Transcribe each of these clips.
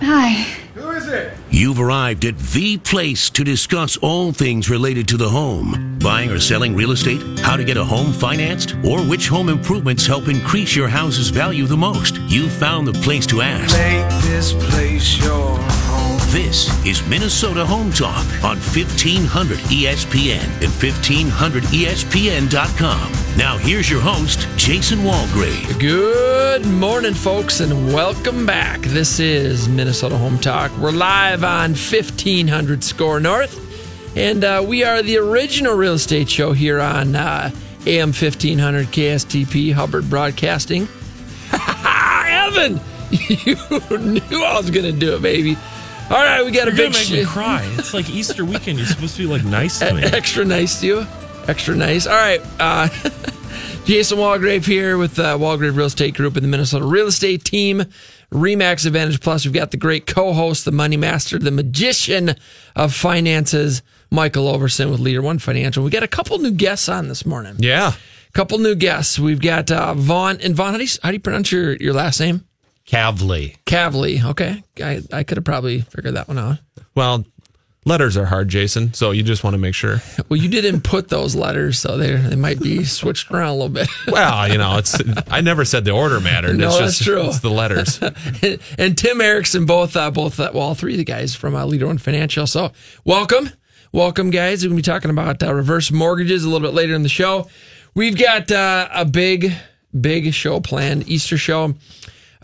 Hi. Who is it? You've arrived at the place to discuss all things related to the home. Buying or selling real estate, how to get a home financed, or which home improvements help increase your house's value the most. You've found the place to ask. Make this place your home. This is Minnesota Home Talk on E 1500 ESPN and E 1500ESPN.com. Now here's your host, Jason Walgrave. Good morning, folks, and welcome back. This is Minnesota Home Talk. We're live on 1500 SKOR North, and uh, we are the original real estate show here on uh, AM 1500 KSTP Hubbard Broadcasting. Evan, you knew I was going to do it, baby. All right, we got a You're big gonna make me cry. It's like Easter weekend. You're supposed to be like nice to me. extra nice to you. Extra nice. All right. Uh, Jason Walgrave here with uh, Walgrave Real Estate Group and the Minnesota Real Estate Team. Remax Advantage Plus. We've got the great co-host, the money master, the magician of finances, Michael Overson with Leader One Financial. We got a couple new guests on this morning. Yeah. couple new guests. We've got uh, Vaughn and Vaughn. How do you, how do you pronounce your, your last name? Cavley. Cavley. Okay, I, I could have probably figured that one out. Well, letters are hard, Jason. So you just want to make sure. Well, you didn't put those letters, so they they might be switched around a little bit. Well, you know, it's. I never said the order mattered. No, it's that's just, true. It's the letters. and Tim Erickson, both, uh, both, uh, well, all three of the guys from uh, Leader One Financial. So, welcome, welcome, guys. We're gonna be talking about uh, reverse mortgages a little bit later in the show. We've got uh, a big, big show planned, Easter show.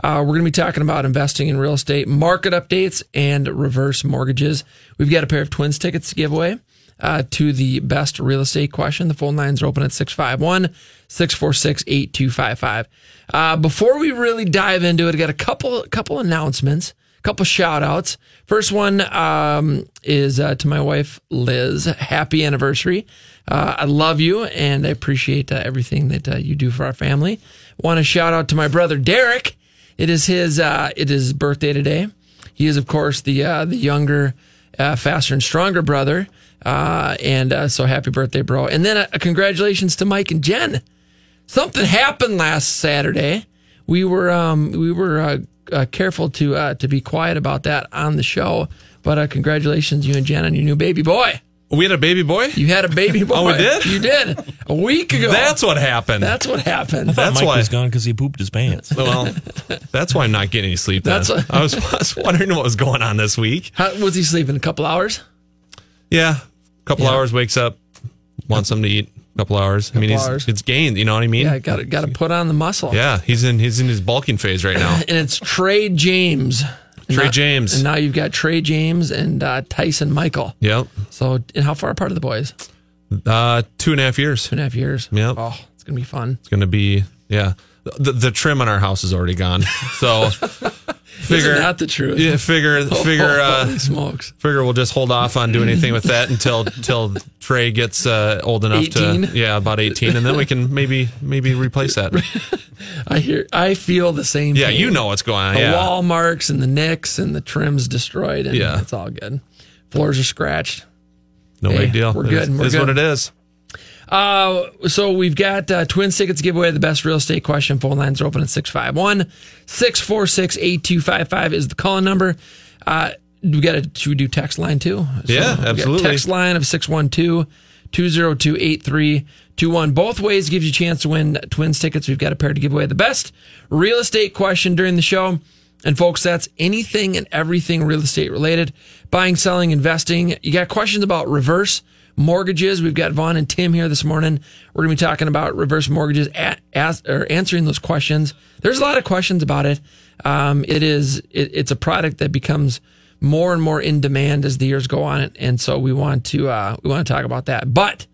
Uh, we're going to be talking about investing in real estate, market updates, and reverse mortgages. We've got a pair of twins tickets to give away uh, to the best real estate question. The phone lines are open at 651 646 8255. Uh, Before we really dive into it, I got a couple, couple announcements, couple shout outs. First one um, is uh, to my wife, Liz. Happy anniversary. Uh, I love you and I appreciate uh, everything that uh, you do for our family. Want to shout out to my brother, Derek. It is his uh, it is birthday today. He is, of course, the uh, the younger, uh, faster and stronger brother. Uh, and uh, so happy birthday, bro! And then uh, congratulations to Mike and Jen. Something happened last Saturday. We were um, we were careful to to be quiet about that on the show. But congratulations, you and Jen, on your new baby boy. We had a baby boy. You had a baby boy. Oh, we did? You did a week ago. That's what happened. that's what happened. That's Mike why. was gone because he pooped his pants. well, that's why I'm not getting any sleep. Then. That's what- I was, I was wondering what was going on this week. How, was he sleeping a couple hours? Yeah, a couple Yeah. hours. Wakes up, wants something to eat. A couple hours. I mean, he's hours. it's gained. You know what I mean? Yeah, got to got to put on the muscle. Yeah, he's in he's in his bulking phase right now. and it's Trey James. Trey now- James. And now you've got Trey James and uh, Tyson Michael. Yep. So, and how far apart are the boys? Uh, two and a half years. Two and a half years. Yep. Oh, it's gonna be fun. It's gonna be yeah. The, the trim on our house is already gone. So figure Isn't the truth? yeah, figure figure uh smokes! figure we'll just hold off on doing anything with that until until Trey gets uh, old enough 18? to yeah about eighteen, and then we can maybe maybe replace that. I hear, I feel the same. Yeah, pain. you know what's going on. the Yeah, wall marks and the nicks and the trims destroyed, and Yeah. it's all good. Floors are scratched. no Hey, big deal. we're good, is- we're is what it is. Uh, so we've got uh, twin tickets giveaway. The best real estate question. Phone lines are open at 651 646 8255 is the call number. Uh, we got a, should we do text line too? Yeah, we got absolutely. Text line of 612 202 8321. Both ways gives you a chance to win twins tickets. We've got a pair to give away. The best real estate question during the show. And folks, that's anything and everything real estate related buying, selling, investing. You got questions about reverse mortgages. We've got Vaughn and Tim here this morning. We're going to be talking about reverse mortgages, at, or answering those questions. There's a lot of questions about it. Um, it is it, it's a product that becomes more and more in demand as the years go on, and so we want to uh, we want to talk about that. But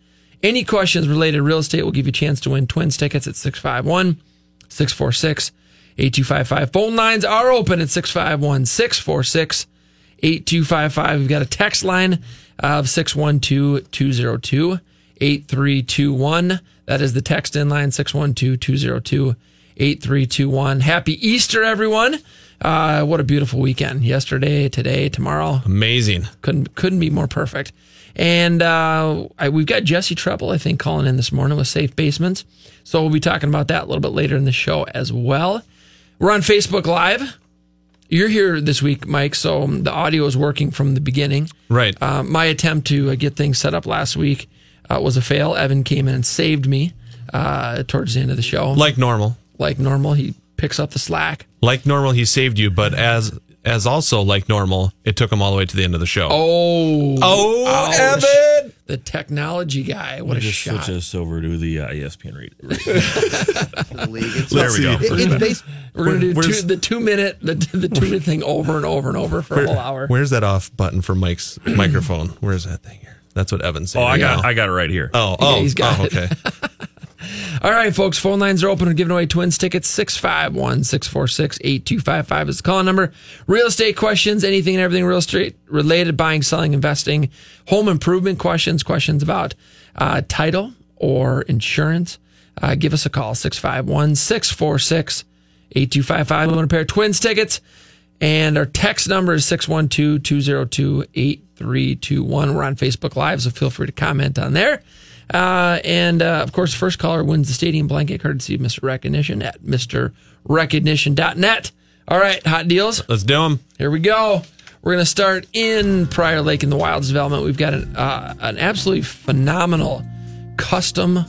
any questions related to real estate will give you a chance to win twins tickets at 651 646 8255. Phone lines are open at 651 646 8255. We've got a text line of 612 202 8321. That is the text in line 612 202 8321. Happy Easter, everyone. Uh, what a beautiful weekend. Yesterday, today, tomorrow. Amazing. Couldn't couldn't be more perfect. And uh, I, we've got Jesse Treble, I think, calling in this morning with Safe Basements. So we'll be talking about that a little bit later in the show as well. We're on Facebook Live. You're here this week, Mike, so the audio is working from the beginning. Right. Uh, my attempt to uh, get things set up last week uh, was a fail. Evan came in and saved me uh, towards the end of the show. like normal. like normal, he picks up the slack. Like normal, he saved you, but as as also like normal, it took him all the way to the end of the show. Oh, Oh, ouch. Evan! The technology guy! What a Just shot! switch us over to the uh, ESPN read. the league. It's, There we go. it- it's based, We're gonna do two, the two minute the, the two minute thing over and over and over for a whole hour. Where's that off button for Mike's microphone? Where's that thing here? That's what Evan's saying. Oh, I got. I got it right here. Oh, oh, he's got oh, okay. All right, folks, phone lines are open. We're giving away twins tickets. 651 646 8255 is the call number. Real estate questions, anything and everything real estate related, buying, selling, investing, home improvement questions, questions about uh, title or insurance. Uh, give us a call 651 646 8255. We want a pair of twins tickets. And our text number is 612 202 8321. We're on Facebook Live, so feel free to comment on there. Uh, and uh, of course, first caller wins the stadium blanket courtesy of Mr. Recognition at MrRecognition.net. All right, hot deals. Let's do them. Here we go. We're going to start in Prior Lake in the Wilds development. We've got an, uh, an absolutely phenomenal custom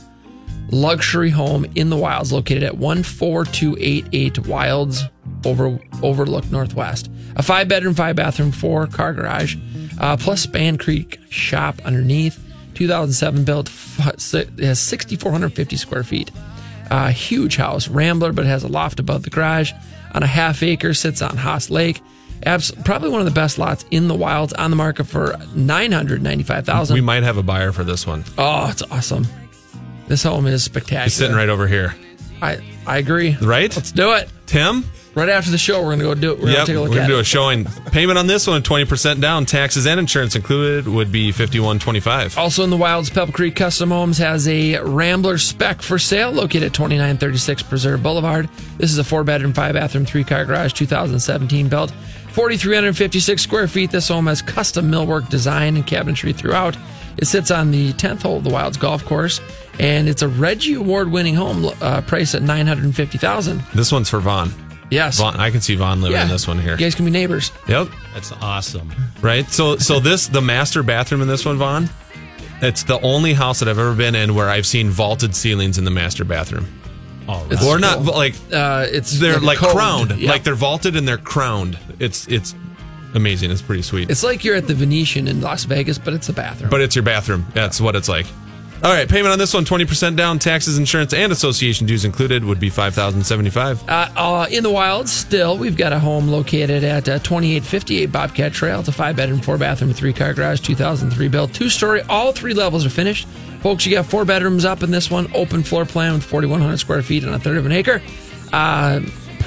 luxury home in the Wilds located at 14288 Wilds over Overlook Northwest. A five bedroom, five bathroom, four car garage, uh, plus Span Creek shop underneath. 2007 built, it has 6,450 square feet. A huge house, Rambler, but it has a loft above the garage. On a half acre, sits on Haas Lake. Abs- probably one of the best lots in the wilds on the market for nine hundred ninety-five thousand. We might have a buyer for this one. Oh, it's awesome! This home is spectacular. He's sitting right over here. I I agree. Right? Let's do it. Tim? Right after the show, we're gonna go do it. We're Yep. gonna take a look at. We're going at to do it. a showing. Payment on this one, 20% down. Taxes and insurance included would be 5125 Also in the wilds, Pebble Creek Custom Homes has a Rambler spec for sale located at 2936 Preserve Boulevard. This is a four bedroom, five bathroom, three car garage, 2017 built. 4,356 square feet. This home has custom millwork design and cabinetry throughout. It sits on the 10th hole of the Wilds Golf Course, and it's a Reggie Award winning home uh, priced at 950000 This one's for Vaughn. Yes. Vaughn. I can see Vaughn living yeah. in this one here. You guys can be neighbors. Yep. That's awesome. Right. So so this the master bathroom in this one, Vaughn. It's the only house that I've ever been in where I've seen vaulted ceilings in the master bathroom. All right. It's or not cool. like Uh, it's they're a like code. crowned, Yep. like they're vaulted and they're crowned. It's it's amazing. It's pretty sweet. It's like you're at the Venetian in Las Vegas, but it's a bathroom. but it's your bathroom. That's what it's like. All right, payment on this one 20% down, taxes, insurance, and association dues included would be 5075 Uh, uh, in the wilds, still, we've got a home located at uh, 2858 Bobcat Trail. It's a five bedroom, four bathroom, three car garage, 2003 built, two story. All three levels are finished. Folks, you got four bedrooms up in this one, open floor plan with 4,100 square feet and a third of an acre. Uh,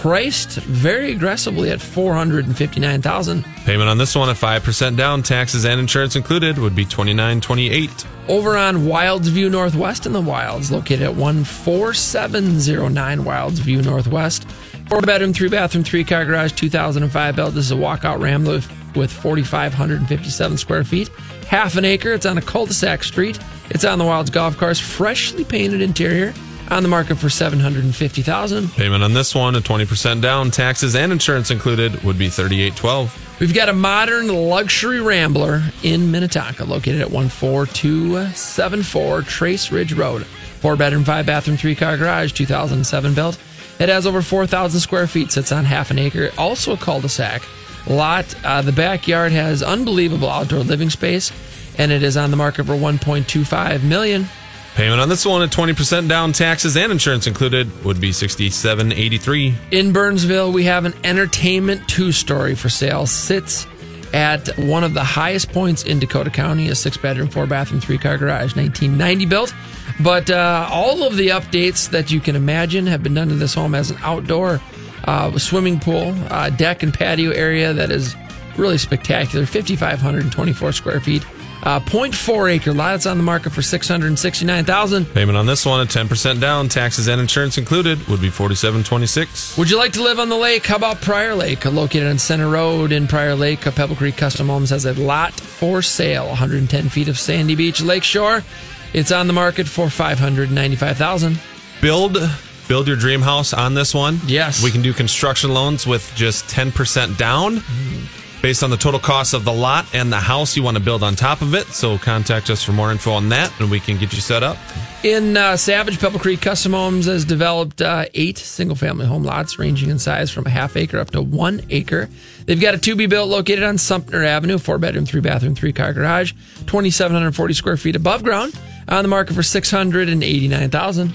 priced very aggressively at 459000 Payment on this one at 5% down, taxes and insurance included would be 2928 Over on Wilds View Northwest in the Wilds, located at 14709 Wilds View Northwest. Four bedroom, three bathroom, three car garage, 2005 built. This is a walkout Rambler with, with 4,557 square feet. Half an acre. It's on a cul de sac street. It's on the Wilds Golf Course. Freshly painted interior. On the market for 750000 Payment on this one at 20% down, taxes and insurance included would be 3812 We've got a modern luxury Rambler in Minnetonka, located at 14274 Trace Ridge Road. Four bedroom, five bathroom, three car garage, 2007 built. It has over 4,000 square feet, sits on half an acre, also a cul de sac lot. Uh, the backyard has unbelievable outdoor living space, and it is on the market for 1.25 million. Payment on this one at 20% down, taxes and insurance included would be 6783 In Burnsville, we have an entertainment two story for sale. Sits at one of the highest points in Dakota County, a six bedroom, four bathroom, three car garage, 1990 built. But uh, all of the updates that you can imagine have been done to this home as an outdoor uh, swimming pool, uh, deck, and patio area that is really spectacular 5,524 square feet. Uh, 0.4 acre lot. It's on the market for 669000 Payment on this one at 10% down, taxes and insurance included would be 4726 Would you like to live on the lake? How about Prior Lake, located on Center Road in Prior Lake? Pebble Creek Custom Homes has a lot for sale, 110 feet of sandy beach lakeshore. It's on the market for 595000 Build build your dream house on this one. Yes. We can do construction loans with just 10% down based on the total cost of the lot and the house you want to build on top of it. So contact us for more info on that and we can get you set up. In uh, Savage, Pebble Creek Custom Homes has developed uh, eight single family home lots ranging in size from a half acre up to one acre. They've got a to be built located on Sumter Avenue, four bedroom, three bathroom, three car garage, 2,740 square feet above ground, on the market for 689000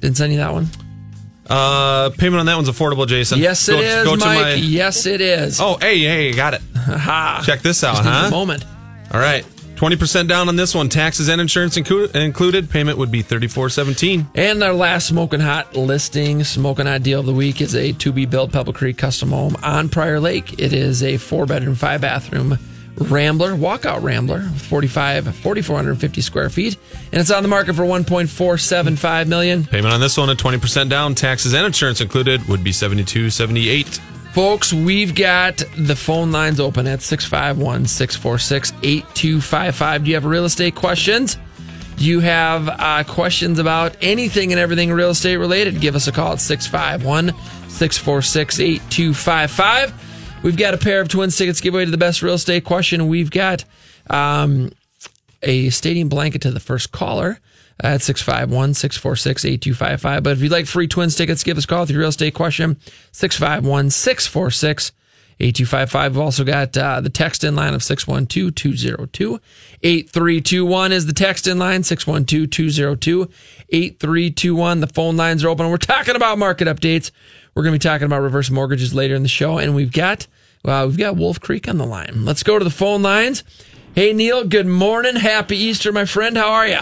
Didn't send you that one? Uh, payment on that one's affordable, Jason. Yes, it Go- is, go to Mike. my- Yes, it is. Oh, hey, hey, got it. ha. Check this out, Just huh? a moment. All right. 20% down on this one. Taxes and insurance inclu- included. Payment would be 3417 And our last smoking hot listing, smoking hot deal of the week is a to be built Pebble Creek custom home on Prior Lake. It is a four bedroom, five bathroom Rambler, walkout Rambler, 45, 4,450 square feet, and it's on the market for 1.475 million. Payment on this one at 20% down. Taxes and insurance included would be 7278 Folks, we've got the phone lines open at 651 646 8255. Do you have real estate questions? Do you have uh, questions about anything and everything real estate related? Give us a call at 651 646 8255. We've got a pair of twins tickets giveaway to the best real estate question. We've got um, a stadium blanket to the first caller at 651 646 8255. But if you'd like free twins tickets, give us a call with your real estate question 651 646 8255. We've also got uh, the text in line of 612 202 8321 is the text in line 612 202 8321. The phone lines are open. We're talking about market updates. We're going to be talking about reverse mortgages later in the show, and we've got uh, we've got Wolf Creek on the line. Let's go to the phone lines. Hey Neil, good morning, happy Easter, my friend. How are you?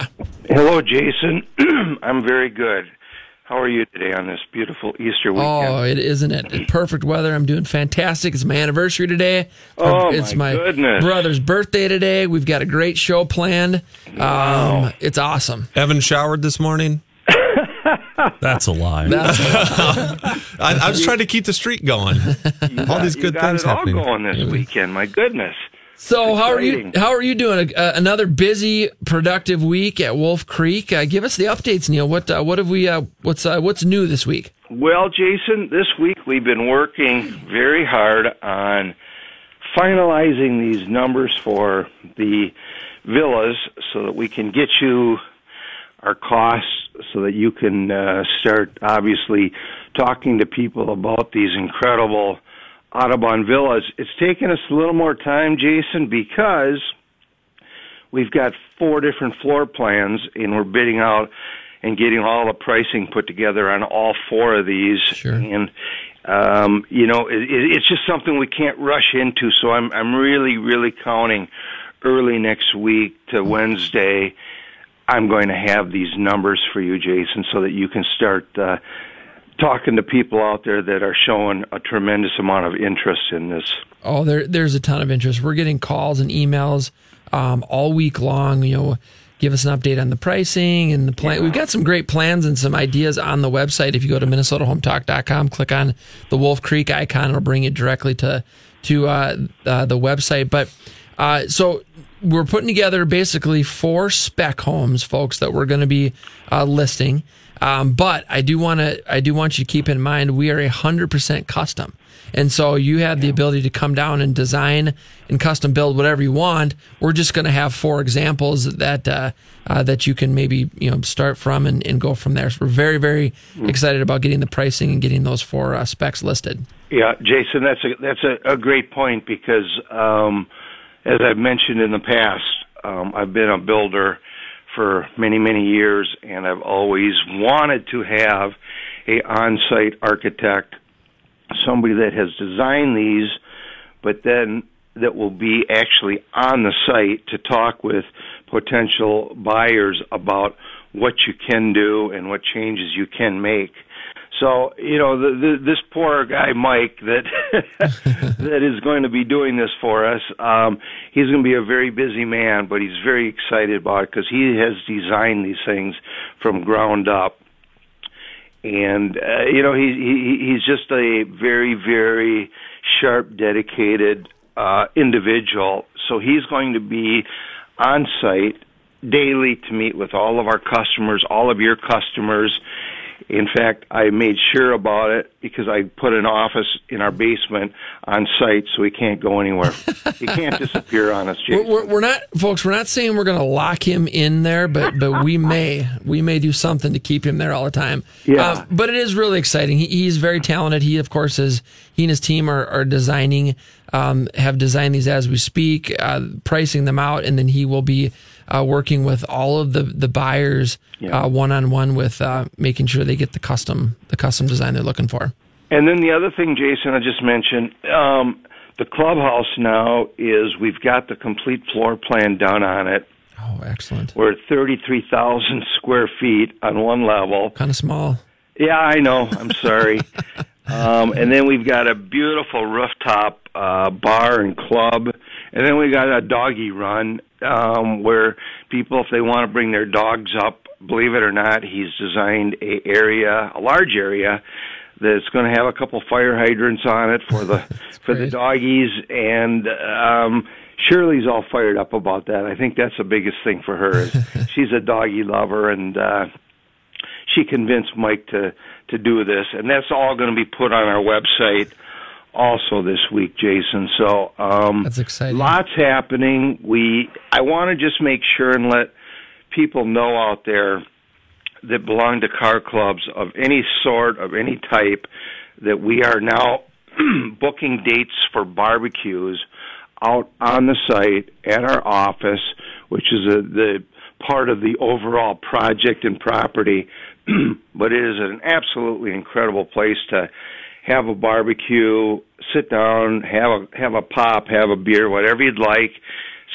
Hello, Jason. I'm very good. How are you today on this beautiful Easter weekend? Oh, it isn't it? Perfect weather. I'm doing fantastic. It's my anniversary today. Oh, it's my my goodness. brother's birthday today. We've got a great show planned. Um, it's awesome. Evan showered this morning. That's a lie. That's I, I was trying to keep the streak going. All these you good got things it all happening. going this weekend. My goodness. so. How are you? How are you doing? Uh, another busy, productive week at Wolf Creek. Uh, give us the updates, Neil. What uh, what have we? Uh, what's uh, what's new this week? Well, Jason, this week we've been working very hard on finalizing these numbers for the villas so that we can get you our costs so that you can uh, start obviously talking to people about these incredible Autobahn villas. It's taken us a little more time, Jason, because we've got four different floor plans and we're bidding out and getting all the pricing put together on all four of these. Sure. And um, you know, it, it, it's just something we can't rush into. So I'm I'm really really counting early next week to Wednesday. I'm going to have these numbers for you, Jason, so that you can start uh, talking to people out there that are showing a tremendous amount of interest in this. Oh, there there's a ton of interest. We're getting calls and emails um, all week long. You know, give us an update on the pricing and the plan. We've got some great plans and some ideas on the website. If you go to minnesotahometalk.com, click on the Wolf Creek icon, it'll bring you directly to to uh, uh, the website. But uh, so we're putting together basically four spec homes, folks, that we're going to be uh, listing. Um, but I do want to I do want you to keep in mind we are a hundred percent custom. And so you have the ability to come down and design and custom build whatever you want. We're just going to have four examples that uh, uh, that you can maybe you know start from and, and go from there. So we're very very excited about getting the pricing and getting those four uh, specs listed. Yeah, Jason, that's a that's a, a great point because um, as I've mentioned in the past, um, I've been a builder for many many years, and I've always wanted to have a on-site architect, somebody that has designed these, but then that will be actually on the site to talk with potential buyers about what you can do and what changes you can make. So you know, the, the, this poor guy Mike that that is going to be doing this for us. Um, he's going to be a very busy man, but he's very excited about it because he has designed these things from ground up. And uh, you know, he, he he's just a very very sharp, dedicated uh, individual. So he's going to be on site daily to meet with all of our customers, all of your customers, In fact, I made sure about it because I put an office in our basement on site, so he can't go anywhere. he can't disappear on us, We're, Jason. we're, we're not, folks. We're not saying we're going to lock him in there, but but we may we may do something to keep him there all the time. Yeah. Um, but it is really exciting. He, he's very talented. He, of course, is he and his team are, are designing, um, have designed these as we speak, uh, pricing them out, and then he will be uh, working with all of the the buyers one on one with uh, making sure they get the custom the custom design they're looking for. And then the other thing, Jason, I just mentioned, um, the clubhouse now is we've got the complete floor plan done on it. Oh, excellent! We're at 33,000 square feet on one level. Kind of small. Yeah, I know. I'm sorry. um, and then we've got a beautiful rooftop uh, bar and club. And then we got a doggy run um, where people, if they want to bring their dogs up, believe it or not, he's designed a area, a large area that's going to have a couple fire hydrants on it for the for the doggies. And um, Shirley's all fired up about that. I think that's the biggest thing for her. Is she's a doggy lover, and uh, she convinced Mike to to do this, and that's all going to be put on our website also this week, Jason. So um, That's exciting. Lots happening. We I want to just make sure and let people know out there that belong to car clubs of any sort of any type that we are now booking dates for barbecues out on the site at our office, which is a, the part of the overall project and property. but it is an absolutely incredible place to have a barbecue, sit down, have a have a pop, have a beer, whatever you'd like.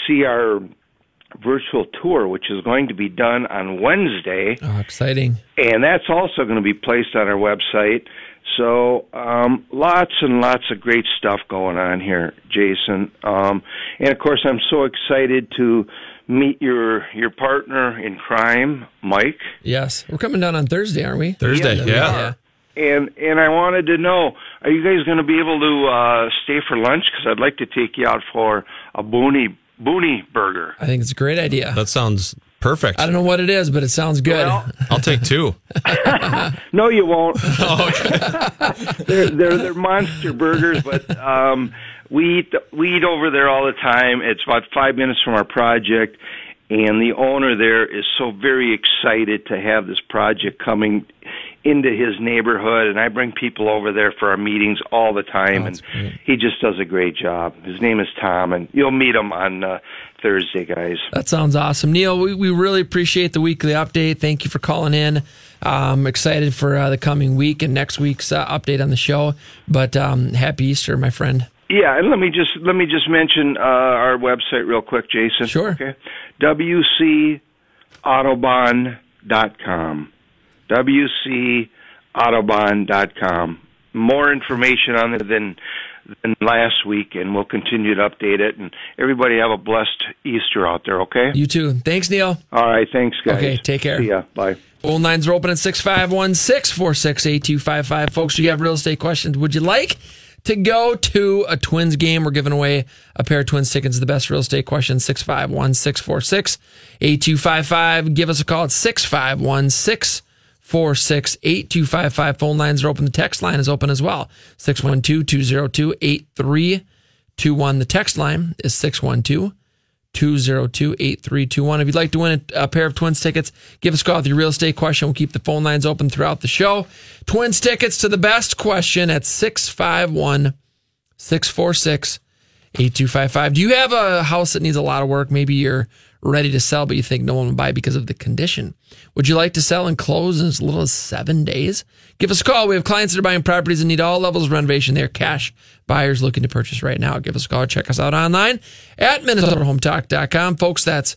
See our virtual tour, which is going to be done on Wednesday Oh, exciting! and that's also going to be placed on our website. So um, lots and lots of great stuff going on here, Jason. Um, and of course, I'm so excited to meet your your partner in crime, Mike. Yes, we're coming down on Thursday, aren't we? Thursday, Yeah, yeah. Yeah. And and I wanted to know, are you guys going to be able to uh, stay for lunch? Because I'd like to take you out for a boony boony burger. I think it's a great idea. That sounds perfect. I don't know what it is, but it sounds good. Well, I'll take two. No, you won't. Oh, okay. they're they're they're monster burgers, but um, we eat we eat over there all the time. It's about five minutes from our project, and the owner there is so very excited to have this project coming into his neighborhood. And I bring people over there for our meetings all the time, and he just does a great job. His name is Tom, and you'll meet him on uh, Thursday, guys. That sounds awesome. Neil, we, we really appreciate the weekly update. Thank you for calling in. Um, excited for uh, the coming week and next week's uh, update on the show. But um, happy Easter, my friend. Yeah, and let me just let me just mention uh, our website real quick, Jason. Sure. Okay. WCAutobahn.com. WCAutobahn.com. More information on it than than last week, and we'll continue to update it. And everybody have a blessed Easter out there. Okay. You too. Thanks, Neil. All right. Thanks, guys. Okay, take care. See ya. Bye. Phone lines are open at 651 646 8255. Folks, do you have real estate questions? Would you like to go to a Twins game? We're giving away a pair of Twins tickets. The best real estate question, 651 646 8255. Give us a call at 651 646 8255. Phone lines are open. The text line is open as well 612 202 8321. The text line is 612 202 8321. If you'd like to win a, a pair of Twins tickets, give us a call with your real estate question. We'll keep the phone lines open throughout the show. Twins tickets to the best question at 651 646 8255. Do you have a house that needs a lot of work? Maybe you're ready to sell, but you think no one will buy because of the condition. Would you like to sell and close in as little as seven days? Give us a call. We have clients that are buying properties and need all levels of renovation. They're cash buyers looking to purchase right now. Give us a call. Check us out online at MinnesotaHometalk.com. Folks, that's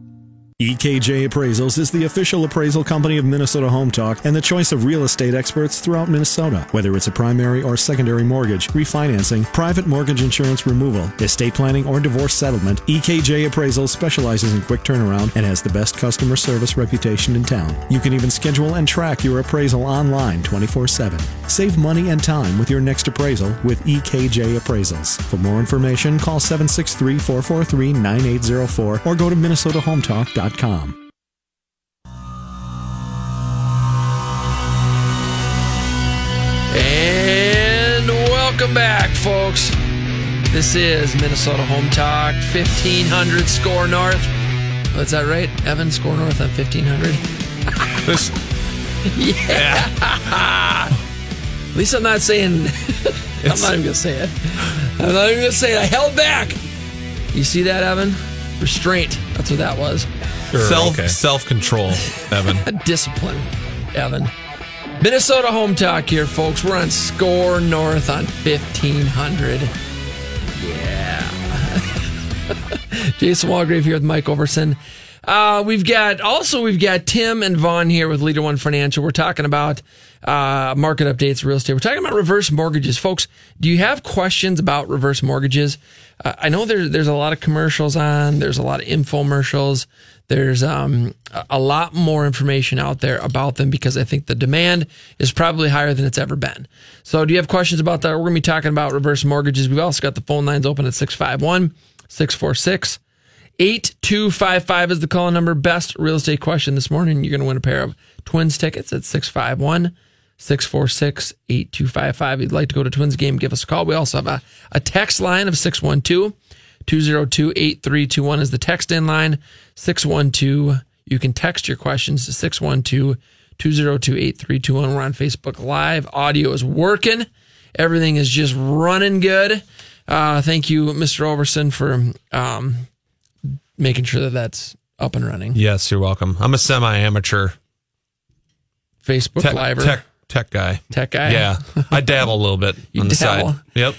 EKJ Appraisals is the official appraisal company of Minnesota Home Talk and the choice of real estate experts throughout Minnesota. Whether it's a primary or secondary mortgage, refinancing, private mortgage insurance removal, estate planning, or divorce settlement, EKJ Appraisals specializes in quick turnaround and has the best customer service reputation in town. You can even schedule and track your appraisal online 24 7. Save money and time with your next appraisal with EKJ Appraisals. For more information, call 763 443 9804 or go to MinnesotaHometalk.com. And welcome back, folks. This is Minnesota Home Talk, 1500 SKOR North. Oh, is that right? Evan, SKOR North on 1500? This, yeah. At least I'm not saying, I'm not even going to say it. I'm not even going to say it. I held back. You see that, Evan? Restraint. That's what that was. Self self control, Evan. Discipline, Evan. Minnesota Home Talk here, folks. We're on SKOR North on 1500. Yeah. Jason Walgrave here with Mike Overson. Uh, we've got also we've got Tim and Vaughn here with Leader One Financial. We're talking about uh, market updates, real estate. We're talking about reverse mortgages, folks. Do you have questions about reverse mortgages? Uh, I know there's there's a lot of commercials on. There's a lot of infomercials. There's um, a- lot more information out there about them because I think the demand is probably higher than it's ever been. So, do you have questions about that? We're going to be talking about reverse mortgages. We've also got the phone lines open at 651 646 8255 is the call number. Best real estate question this morning. You're going to win a pair of Twins tickets at 651 646 8255. If you'd like to go to Twins game, give us a call. We also have a, a text line of 612 202 8321 is the text in line. 612. You can text your questions to 612 202 8321. We're on Facebook Live. Audio is working. Everything is just running good. Uh, thank you, Mr. Overson, for um, making sure that that's up and running. Yes, you're welcome. I'm a semi amateur Facebook tech, Live. tech tech guy. Tech guy? Yeah, I dabble a little bit You on the dabble? side. Yep.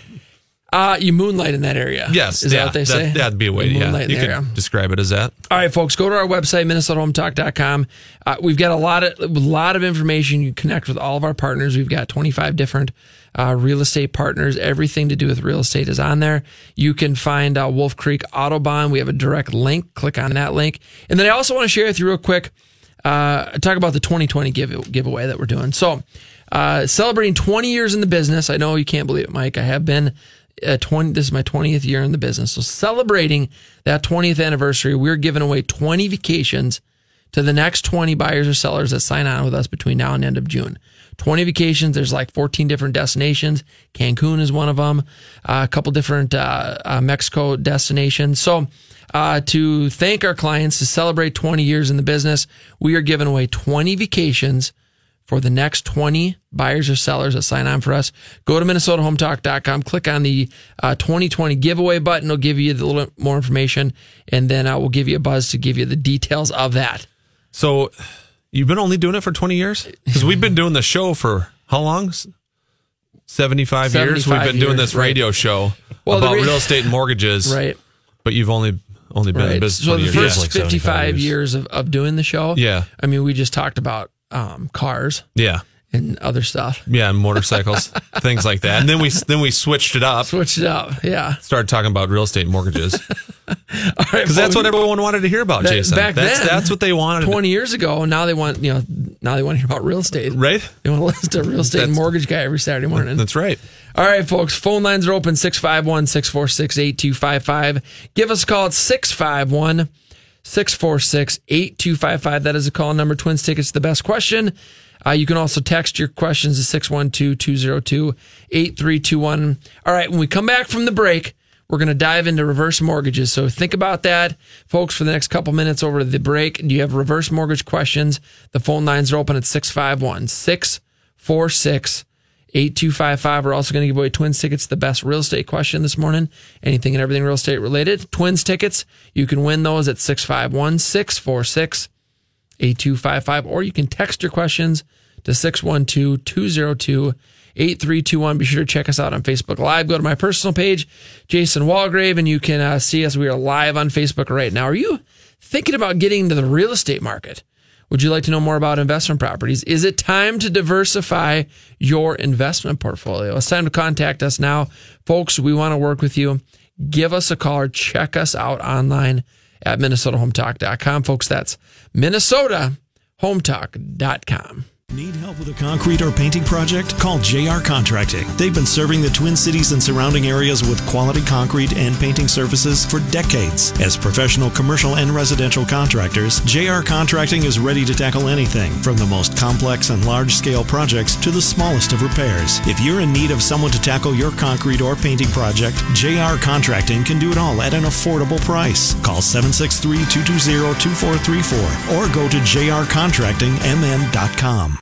Uh, you moonlight in that area. Yes. Is yeah, that what they say? That, that'd be a way. You Yeah, you could area. describe it as that. All right, folks, go to our website, minnesotahometalk.com. Uh, we've got a lot of a lot of information. You connect with all of our partners. We've got 25 different uh, real estate partners. Everything to do with real estate is on there. You can find uh, Wolf Creek Autobahn. We have a direct link. Click on that link. And then I also want to share with you real quick, uh, talk about the 2020 give, giveaway that we're doing. So, uh, celebrating 20 years in the business. I know you can't believe it, Mike. I have been uh, 20, this is my 20th year in the business. So celebrating that 20th anniversary, we're giving away 20 vacations to the next 20 buyers or sellers that sign on with us between now and end of June. 20 vacations. There's like 14 different destinations. Cancun is one of them. Uh, a couple different uh, uh, Mexico destinations. So, uh, to thank our clients to celebrate 20 years in the business, we are giving away 20 vacations for the next 20 buyers or sellers that sign on for us. Go to minnesotahometalk.com, click on the uh, 2020 giveaway button. It'll give you a little bit more information, and then uh, we'll give you a buzz to give you the details of that. So you've been only doing it for 20 years? Because we've been doing the show for how long? 75, years. We've 75 been doing years, this right. radio show Well, about re- real estate and mortgages. Right. But you've only only been in business So 20 the years. first 55 years of, of doing the show. Yeah. I mean, we just talked about um, cars Yeah. and other stuff. Yeah, and motorcycles, things like that. And then we then we switched it up. Switched it up. Yeah. Started talking about real estate and mortgages. All right, Because that's what everyone wanted to hear about, That- Jason. Back that's then, that's what they wanted. 20 years ago. Now they want, you know, now they want to hear about real estate. Right? They want to listen to a real estate and mortgage guy every Saturday morning. That's right. All right, folks. Phone lines are open 651 646 8255. Give us a call at 651 646 8255. That is a call number. Twins tickets, the best question. Uh, you can also text your questions to 612 202 8321. All right, when we come back from the break, we're going to dive into reverse mortgages. So think about that, folks, for the next couple minutes over the break. Do you have reverse mortgage questions? The phone lines are open at 651 646 8255. We're also going to give away Twins tickets, the best real estate question this morning. Anything and everything real estate related. Twins tickets, you can win those at 651 646 8255, or you can text your questions to 612 202 8321. Be sure to check us out on Facebook Live. Go to my personal page, Jason Walgrave, and you can uh, see us. We are live on Facebook right now. Are you thinking about getting into the real estate market? Would you like to know more about investment properties? Is it time to diversify your investment portfolio? It's time to contact us now. Folks, we want to work with you. Give us a call or check us out online at minnesotahometalk.com. Folks, that's minnesotahometalk.com. Need help with a concrete or painting project? Call JR Contracting. They've been serving the Twin Cities and surrounding areas with quality concrete and painting services for decades. As professional commercial and residential contractors, JR Contracting is ready to tackle anything from the most complex and large scale projects to the smallest of repairs. If you're in need of someone to tackle your concrete or painting project, JR Contracting can do it all at an affordable price. Call 763 220 2434 or go to jrcontractingmn.com.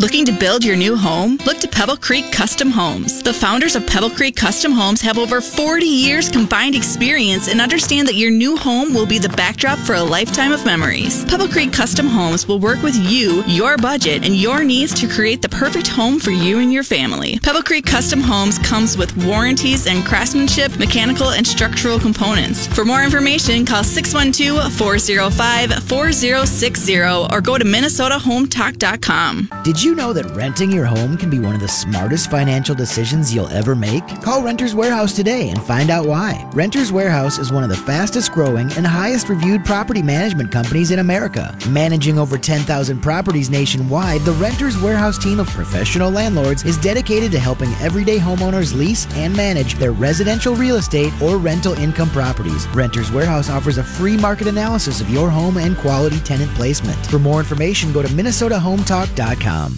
Looking to build your new home? Look to Pebble Creek Custom Homes. The founders of Pebble Creek Custom Homes have over 40 years combined experience and understand that your new home will be the backdrop for a lifetime of memories. Pebble Creek Custom Homes will work with you, your budget, and your needs to create the perfect home for you and your family. Pebble Creek Custom Homes comes with warranties and craftsmanship, mechanical, and structural components. For more information, call 612 405 4060 or go to MinnesotaHometalk.com. Did you know that renting your home can be one of the smartest financial decisions you'll ever make? Call Renters Warehouse today and find out why. Renters Warehouse is one of the fastest growing and highest reviewed property management companies in America. Managing over 10,000 properties nationwide, the Renters Warehouse team of professional landlords is dedicated to helping everyday homeowners lease and manage their residential real estate or rental income properties. Renters Warehouse offers a free market analysis of your home and quality tenant placement. For more information, go to minnesotahometalk.com.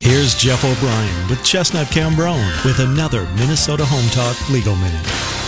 Here's Jeff O'Brien with Chestnut Cambronne with another Minnesota Home Talk Legal Minute.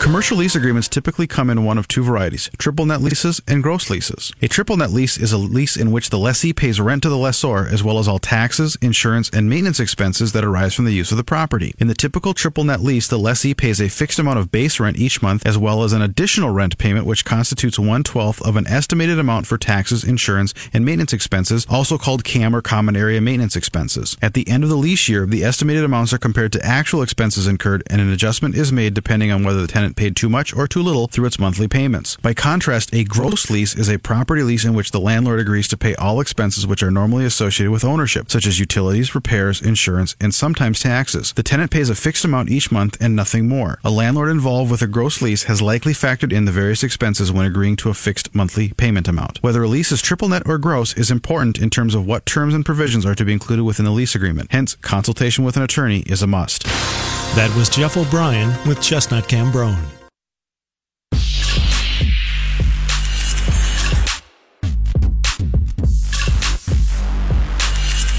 Commercial lease agreements typically come in one of two varieties triple net leases and gross leases. A triple net lease is a lease in which the lessee pays rent to the lessor as well as all taxes, insurance, and maintenance expenses that arise from the use of the property. In the typical triple net lease, the lessee pays a fixed amount of base rent each month as well as an additional rent payment which constitutes one twelfth of an estimated amount for taxes, insurance, and maintenance expenses, also called CAM or common area maintenance expenses. At the end of the lease year, the estimated amounts are compared to actual expenses incurred and an adjustment is made depending on whether the tenant paid too much or too little through its monthly payments. By contrast, a gross lease is a property lease in which the landlord agrees to pay all expenses which are normally associated with ownership, such as utilities, repairs, insurance, and sometimes taxes. The tenant pays a fixed amount each month and nothing more. A landlord involved with a gross lease has likely factored in the various expenses when agreeing to a fixed monthly payment amount. Whether a lease is triple net or gross is important in terms of what terms and provisions are to be included within the lease agreement. Hence, consultation with an attorney is a must. That was Jeff O'Brien with Chestnut Cambronne.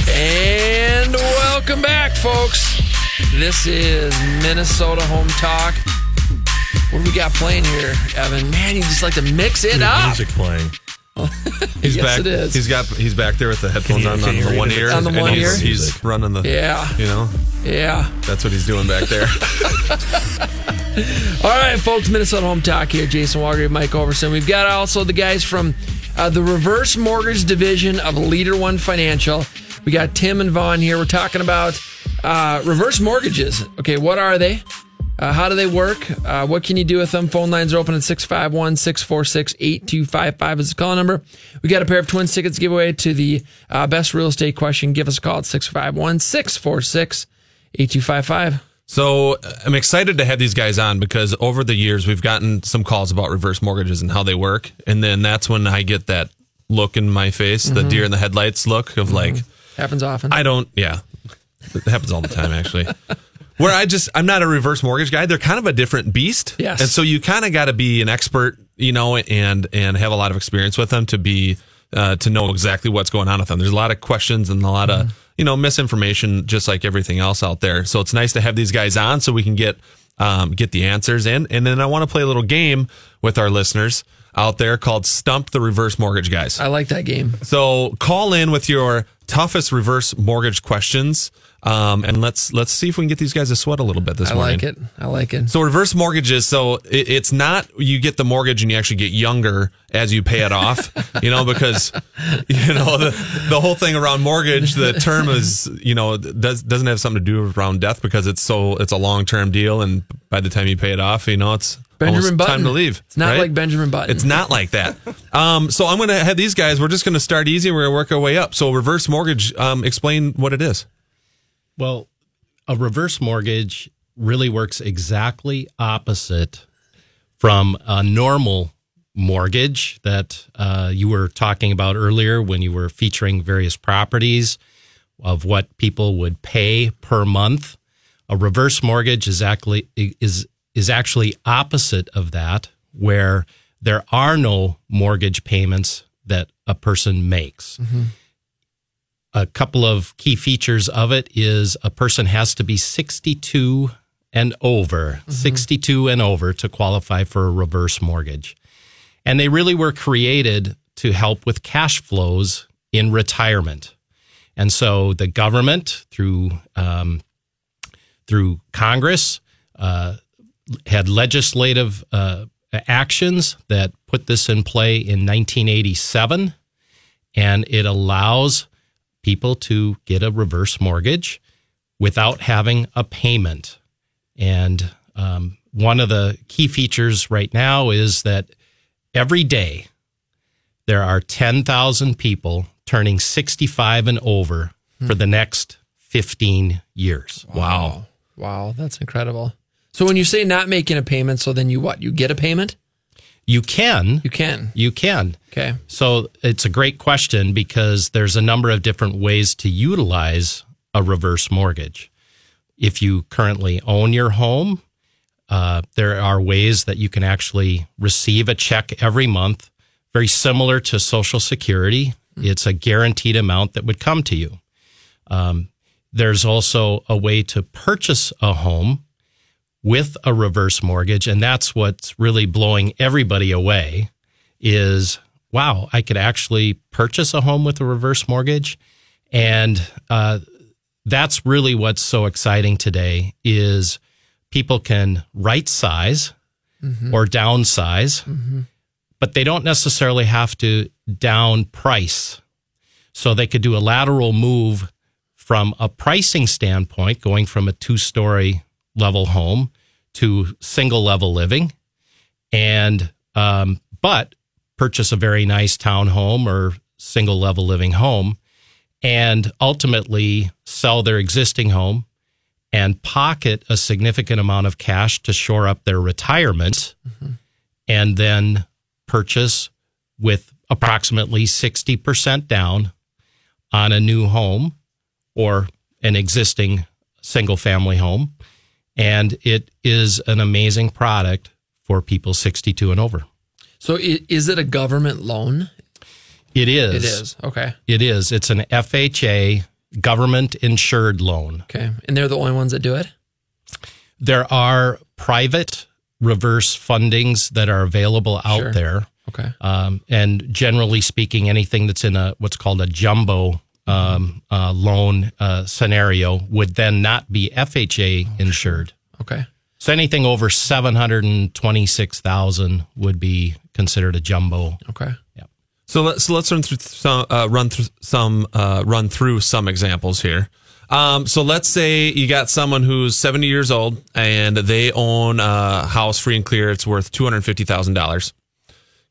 And welcome back, folks. This is Minnesota Home Talk. What do we got playing here, Evan? Man, you just like to mix it up. Music playing. He's Yes, back. it is. He's got. He's back there with the headphones you- on, on the one ear. On the and one he's, ear? He's running the. Yeah. You know, Yeah. that's what he's doing back there. All right, folks, Minnesota Home Talk here. Jason Walgrave, Mike Overson. We've got also the guys from uh, the reverse mortgage division of Leader One Financial. We got Tim and Vaughn here. We're talking about uh, reverse mortgages. Okay, what are they? Uh, how do they work? Uh, what can you do with them? Phone lines are open at 651 646 8255 is the call number. We got a pair of twins tickets giveaway to the uh, best real estate question. Give us a call at 651 646 8255. So uh, I'm excited to have these guys on because over the years we've gotten some calls about reverse mortgages and how they work, and then that's when I get that look in my face, the Mhm. deer in the headlights look of like, Happens often. I don't. Yeah, it happens all the time actually. Where I just I'm not a reverse mortgage guy. They're kind of a different beast. Yes. And so you kind of got to be an expert, you know, and and have a lot of experience with them to be uh, to know exactly what's going on with them. There's a lot of questions and a lot of you know misinformation, just like everything else out there. So it's nice to have these guys on so we can get um, get the answers in. And then I want to play a little game with our listeners out there called Stump the Reverse Mortgage Guys. I like that game. So call in with your toughest reverse mortgage questions, um, and let's let's see if we can get these guys to sweat a little bit this I morning. I like it. I like it. So reverse mortgages. So it, it's not you get the mortgage and you actually get younger as you pay it off. you know because you know the the whole thing around mortgage. The term is you know does doesn't have something to do around death because it's so it's a long term deal and by the time you pay it off, you know it's Benjamin Button. time to leave. It's not right? like Benjamin Button. It's not like that. Um, so I'm going to have these guys. We're just going to start easy. We're going to work our way up. So reverse mortgage. Um, explain what it is. Well, a reverse mortgage really works exactly opposite from a normal mortgage that uh, you were talking about earlier when you were featuring various properties of what people would pay per month. A reverse mortgage is actually is is actually opposite of that, where there are no mortgage payments that a person makes a couple of key features of it is a person has to be 62 and over, 62 and over to qualify for a reverse mortgage. And they really were created to help with cash flows in retirement. And so the government, through um, through Congress, uh, had legislative uh, actions that put this in play in 1987, and it allows people to get a reverse mortgage without having a payment. And um, one of the key features right now is that every day there are 10,000 people turning 65 and over for the next 15 years. Wow. Wow, that's incredible. So when you say not making a payment, so then you what? You get a payment? You can. You can. You can. Okay. So it's a great question because there's a number of different ways to utilize a reverse mortgage. If you currently own your home, uh, there are ways that you can actually receive a check every month, very similar to Social Security. It's a guaranteed amount that would come to you. Um, there's also a way to purchase a home with a reverse mortgage, and that's what's really blowing everybody away. Is wow, I could actually purchase a home with a reverse mortgage, and uh, that's really what's so exciting today. Is people can right size Mhm. or downsize, Mhm. but they don't necessarily have to down price. So they could do a lateral move from a pricing standpoint, going from a two story level home to single level living, and um, but purchase a very nice townhome or single level living home, and ultimately sell their existing home and pocket a significant amount of cash to shore up their retirement and then purchase with approximately 60% down on a new home or an existing single family home. And it is an amazing product for people 62 and over. So is it a government loan? It is. It is. Okay. It is. It's an FHA government insured loan. Okay. And they're the only ones that do it? There are private reverse fundings that are available out Sure. there. Okay. Um, and generally speaking, anything that's in a what's called a jumbo um, uh, loan uh, scenario would then not be FHA insured. Okay. So anything over seven hundred and twenty six thousand would be considered a jumbo. Okay. Yeah. So let's so let's run through some uh, run through some uh, run through some examples here. Um, so let's say you got someone who's 70 years old and they own a house free and clear. It's worth two hundred fifty thousand dollars.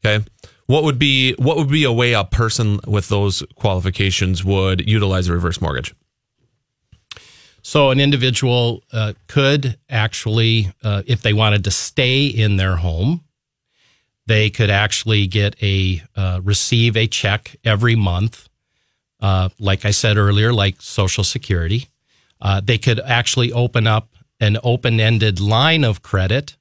Okay, what would be what would be a way a person with those qualifications would utilize a reverse mortgage? So an individual uh, could actually, uh, if they wanted to stay in their home, they could actually get a uh, receive a check every month. Uh, like I said earlier, like Social Security, uh, they could actually open up an open ended line of credit.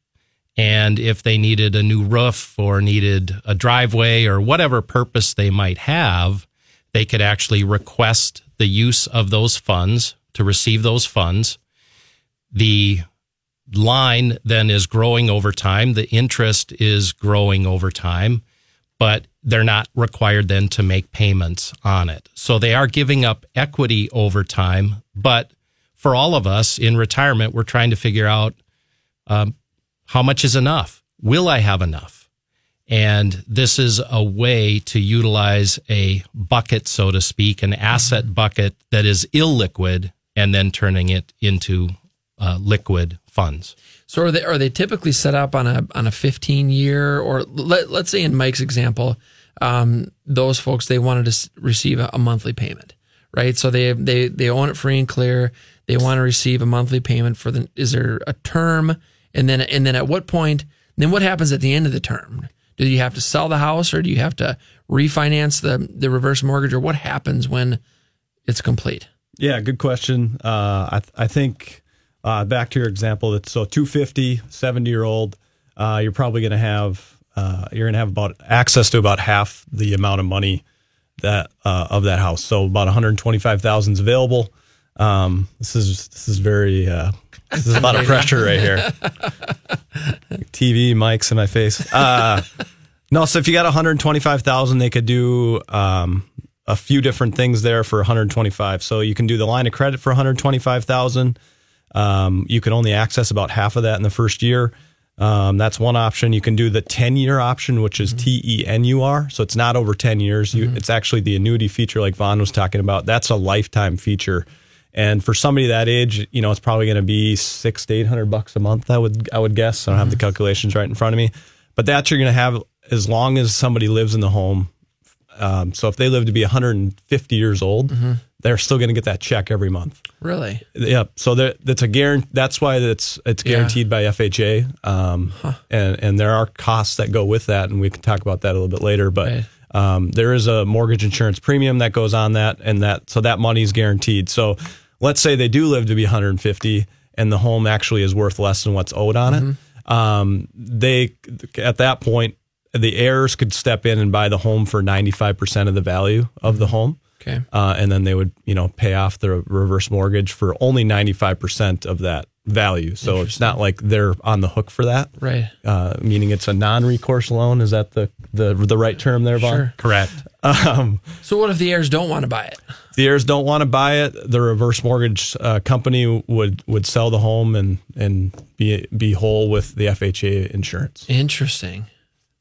And if they needed a new roof or needed a driveway or whatever purpose they might have, they could actually request the use of those funds to receive those funds. The line then is growing over time. The interest is growing over time, but they're not required then to make payments on it. So they are giving up equity over time. But for all of us in retirement, we're trying to figure out um, how much is enough? Will I have enough? And this is a way to utilize a bucket, so to speak, an asset bucket that is illiquid and then turning it into uh, liquid funds. So are they are they typically set up on a on a 15 year or let let's say in Mike's example, um, those folks they wanted to receive a, a monthly payment, right? So they they they own it free and clear. They want to receive a monthly payment for the. Is there a term? And then and then at what point? Then what happens at the end of the term? Do you have to sell the house or do you have to refinance the the reverse mortgage or what happens when it's complete? Yeah, good question. Uh, I, th- I think uh, back to your example, that's so 250, 70 year old, uh, you're probably going to have uh, you're going to have about access to about half the amount of money that uh, of that house. So about 125,000 is available. Um, this is this is very uh, this is a lot of pressure right here. TV mics in my face. Uh, no, so if you got 125,000, they could do um, a few different things there for 125. So you can do the line of credit for 125,000. Um, you can only access about half of that in the first year. Um, that's one option. You can do the 10 year option, which is T E N U R. So it's not over 10 years. You, It's actually the annuity feature, like Vaughn was talking about. That's a lifetime feature. And for somebody that age, you know, it's probably going to be six to eight hundred bucks a month. I would, I would guess. I don't have the calculations right in front of me, but that you're going to have as long as somebody lives in the home Um, so if they live to be 150 years old, Mm-hmm. they're still going to get that check every month. Really? Yep. So that's a guarantee. That's why it's it's Yeah. guaranteed by FHA. Um, and and there are costs that go with that, and we can talk about that a little bit later. But um, there is a mortgage insurance premium that goes on that, and that so that money is guaranteed. So let's say they do live to be 150, and the home actually is worth less than what's owed on it. Um, they at that point the heirs could step in and buy the home for 95% of the value of the home. Okay. Uh, and then they would, you know, pay off the reverse mortgage for only 95% of that value. So it's not like they're on the hook for that. Right. Uh, meaning it's a non-recourse loan. Is that the, the, the right term there, Vaughn? Sure. Correct. Um, So what if the heirs don't want to buy it? the heirs don't want to buy it, the reverse mortgage uh, company would, would sell the home and, and be, be whole with the FHA insurance. Interesting.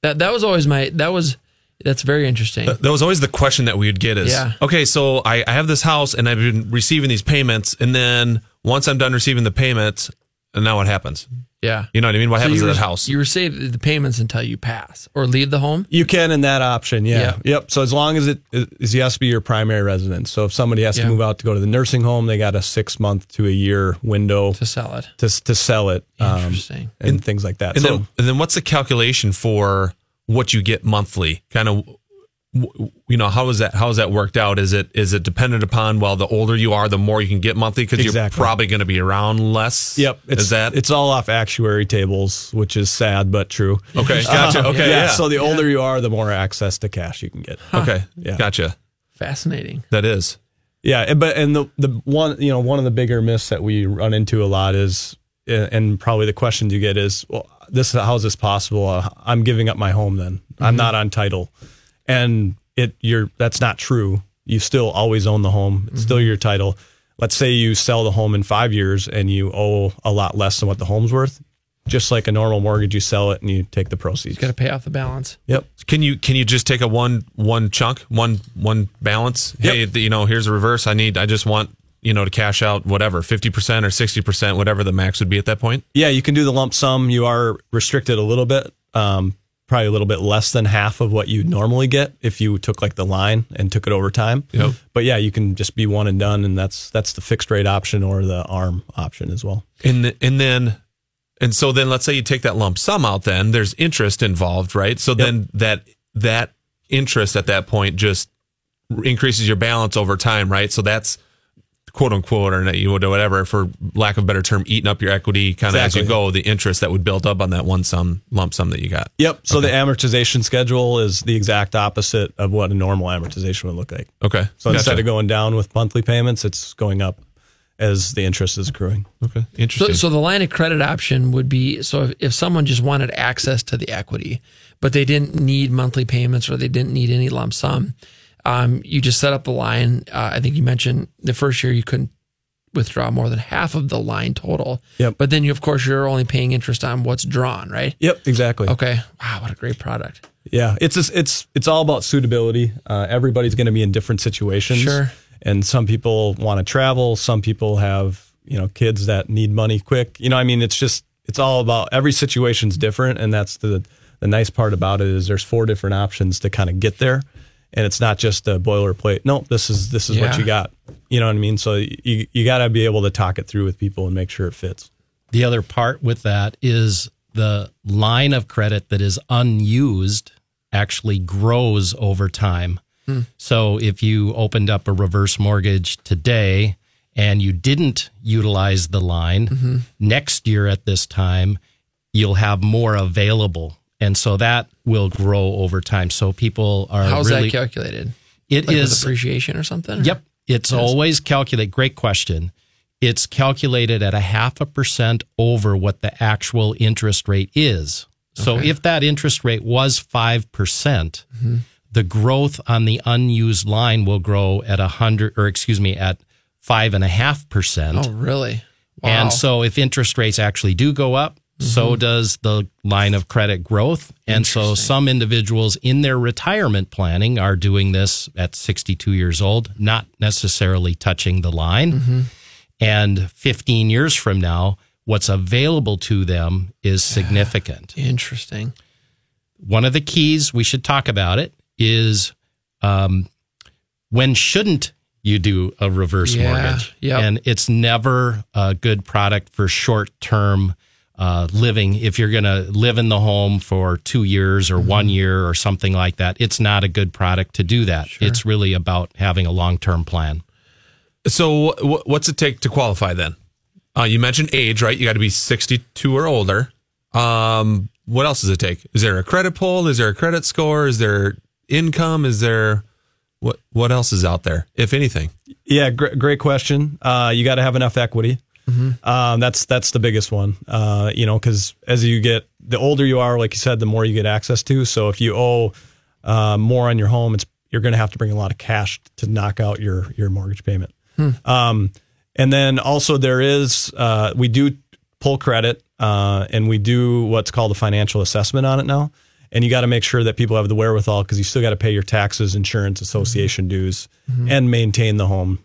That that was always my that was that's very interesting. That was always the question that we would get is, Yeah. okay, so I, I have this house and I've been receiving these payments, and then once I'm done receiving the payments, and now what happens? Yeah. You know what I mean? What So happens you to that re- house? You receive the payments until you pass or leave the home. You can in that option, yeah. Yeah. Yep. So as long as it is, it has to be your primary residence. So if somebody has Yeah. to move out to go to the nursing home, they got a six month to a year window to sell it. to to sell it. um, Interesting. and, things like that. And so then, and then what's the calculation for what you get monthly? Kind of, w- you know, how is that? How is that worked out? Is it is it dependent upon? Well, the older you are, the more you can get monthly because you're probably going to be around less. Yep, it's is that it's all off actuary tables, which is sad but true. Okay, gotcha. Okay, yeah. So the older you are, the more access to cash you can get. okay? Yeah. Gotcha. Fascinating. That is. Yeah, and- but and the the one you know one of the bigger myths that we run into a lot is, uh, and probably the questions you get is, well, this how is this possible? Uh, I'm giving up my home then. I'm Mhm. not on title, and it you're that's not true. You still always own the home. It's still your title. Let's say you sell the home in five years and you owe a lot less than what the home's worth. Just like a normal mortgage, you sell it and you take the proceeds. Got to pay off the balance. Yep. Can you can you just take a one one chunk one one balance? Hey, the, you know, here's a reverse. I need. I just want you know to cash out whatever fifty percent or sixty percent, whatever the max would be at that point. Yeah, you can do the lump sum. You are restricted a little bit, um, probably a little bit less than half of what you'd normally get if you took like the line and took it over time. Yep. But yeah, you can just be one and done, and that's that's the fixed rate option or the arm option as well. And th- and then and so then let's say you take that lump sum out. Then there's interest involved, right? So then that that interest at that point just increases your balance over time, right? So that's quote unquote or you would whatever for lack of a better term eating up your equity kind of as you go the interest that would build up on that one sum lump sum that you got Yep. So the amortization schedule is the exact opposite of what a normal amortization would look like. okay So instead of going down with monthly payments, it's going up as the interest is accruing. okay So, interesting so the line of credit option would be so if, if someone just wanted access to the equity, but they didn't need monthly payments or they didn't need any lump sum, um, you just set up the line. Uh, I think you mentioned the first year you couldn't withdraw more than half of the line total. Yep. But then you, of course, you're only paying interest on what's drawn, right? Yep. Exactly. Okay. Wow, what a great product. Yeah, it's just, it's it's all about suitability. Uh, everybody's going to be in different situations. Sure. And some people want to travel. Some people have you know kids that need money quick. You know, I mean, it's just it's all about every situation's different, and that's the the nice part about it is there's four different options to kind of get there, and it's not just a boilerplate. No, this is this is what you got. You know what I mean? So you you got to be able to talk it through with people and make sure it fits. The other part with that is the line of credit that is unused actually grows over time. Hmm. So if you opened up a reverse mortgage today and you didn't utilize the line, Mhm. next year at this time, you'll have more available. And so that will grow over time. So people are How's really that calculated? It Like is appreciation or something? or- Yep. It's Yes. always calculate. Great question. It's calculated at a half a percent over what the actual interest rate is. So Okay. if that interest rate was 5%, percent Mhm. the growth on the unused line will grow at a hundred, or excuse me, at five and a half percent. Oh, really? Wow. And so if interest rates actually do go up, so Mhm. does the line of credit growth. And so some individuals in their retirement planning are doing this at 62 years old, not necessarily touching the line. Mhm. And 15 years from now, what's available to them is significant. Interesting. One of the keys, we should talk about it, is um, when shouldn't you do a reverse Yeah, mortgage? yep. And it's never a good product for short term uh, living. If you're going to live in the home for two years or one year or something like that, it's not a good product to do that. It's really about having a long term plan. So, wh- what's it take to qualify then? Uh, you mentioned age, right? You got to be 62 or older. Um, what else does it take? Is there a credit pull? Is there a credit score? Is there income? Is there what? What else is out there, if anything? Yeah, gr- great question. Uh, you got to have enough equity. Um, that's that's the biggest one. Uh, you know, because as you get the older you are, like you said, the more you get access to. So if you owe uh, more on your home, it's you're going to have to bring a lot of cash to knock out your your mortgage payment. Hmm. Um, and then also there is uh, we do pull credit uh, and we do what's called a financial assessment on it now. And you got to make sure that people have the wherewithal because you still got to pay your taxes, insurance, association dues, Mhm. and maintain the home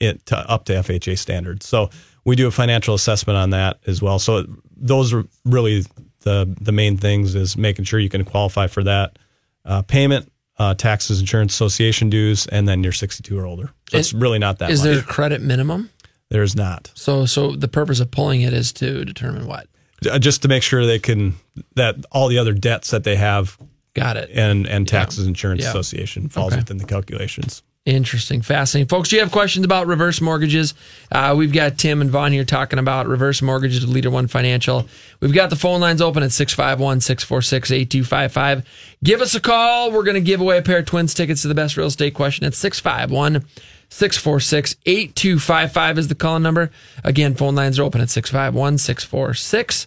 it to, up to FHA standards. So we do a financial assessment on that as well. So those are really the the main things is making sure you can qualify for that uh, payment, uh, taxes, insurance, association dues, and then you're 62 or older. So it's really not that. Is much. there a credit minimum? There's not. So, so the purpose of pulling it is to determine what. Uh, just to make sure they can that all the other debts that they have got it and and taxes insurance Yeah. association falls Okay. within the calculations Interesting, fascinating, folks. Do you have questions about reverse mortgages? Uh, we've got Tim and Vaughn here talking about reverse mortgages with Leader One Financial. We've got the phone lines open at 651 646 8255. Give us a call. We're going to give away a pair of twins tickets to the best real estate question at 651 646 8255 is the calling number. Again, phone lines are open at 651 646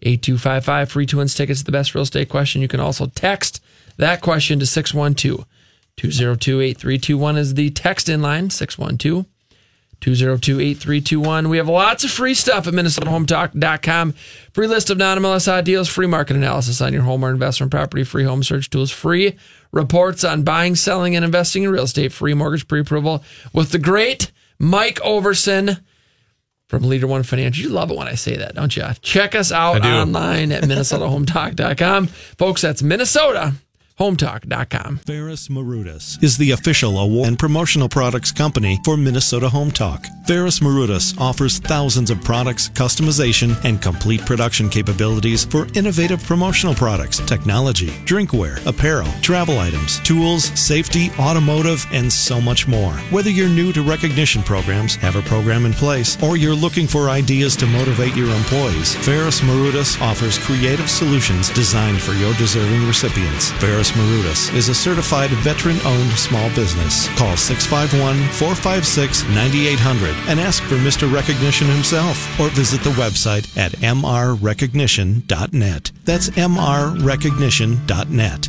8255. Free twins tickets to the best real estate question. You can also text that question to 612 202 8321 is the text in line 612 202 8321. We have lots of free stuff at MinnesotaHometalk.com. Free list of non MLS deals, free market analysis on your home or investment property, free home search tools, free reports on buying, selling, and investing in real estate, free mortgage pre approval with the great Mike Overson from Leader One Financial. You love it when I say that, don't you? Check us out online at MinnesotaHometalk.com. Folks, that's Minnesota. Hometalk.com. Ferris Marudas is the official award and promotional products company for Minnesota Home Talk. Ferris Marudas offers thousands of products, customization, and complete production capabilities for innovative promotional products, technology, drinkware, apparel, travel items, tools, safety, automotive, and so much more. Whether you're new to recognition programs, have a program in place, or you're looking for ideas to motivate your employees, Ferris Marudas offers creative solutions designed for your deserving recipients. Ferris Marudas is a certified veteran owned small business. Call 651 456 9800 and ask for Mr. Recognition himself or visit the website at mrrecognition.net. That's mrrecognition.net.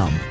com.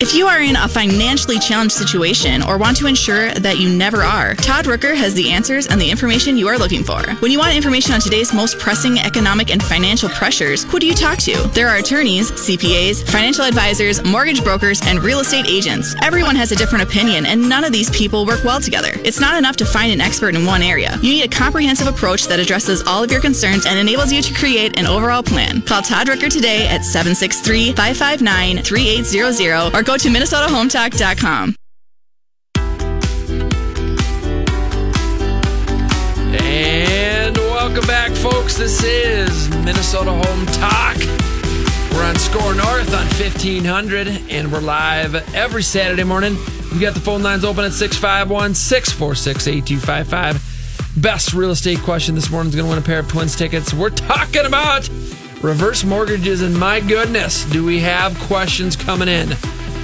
If you are in a financially challenged situation or want to ensure that you never are, Todd Rooker has the answers and the information you are looking for. When you want information on today's most pressing economic and financial pressures, who do you talk to? There are attorneys, CPAs, financial advisors, mortgage brokers, and real estate agents. Everyone has a different opinion, and none of these people work well together. It's not enough to find an expert in one area. You need a comprehensive approach that addresses all of your concerns and enables you to create an overall plan. Call Todd Rooker today at 763 559 3800 or go to MinnesotaHometalk.com. And welcome back, folks. This is Minnesota Home Talk. We're on SKOR North on 1500, and we're live every Saturday morning. We've got the phone lines open at 651 646 8255. Best real estate question this morning is going to win a pair of Twins tickets. We're talking about reverse mortgages, and my goodness, do we have questions coming in?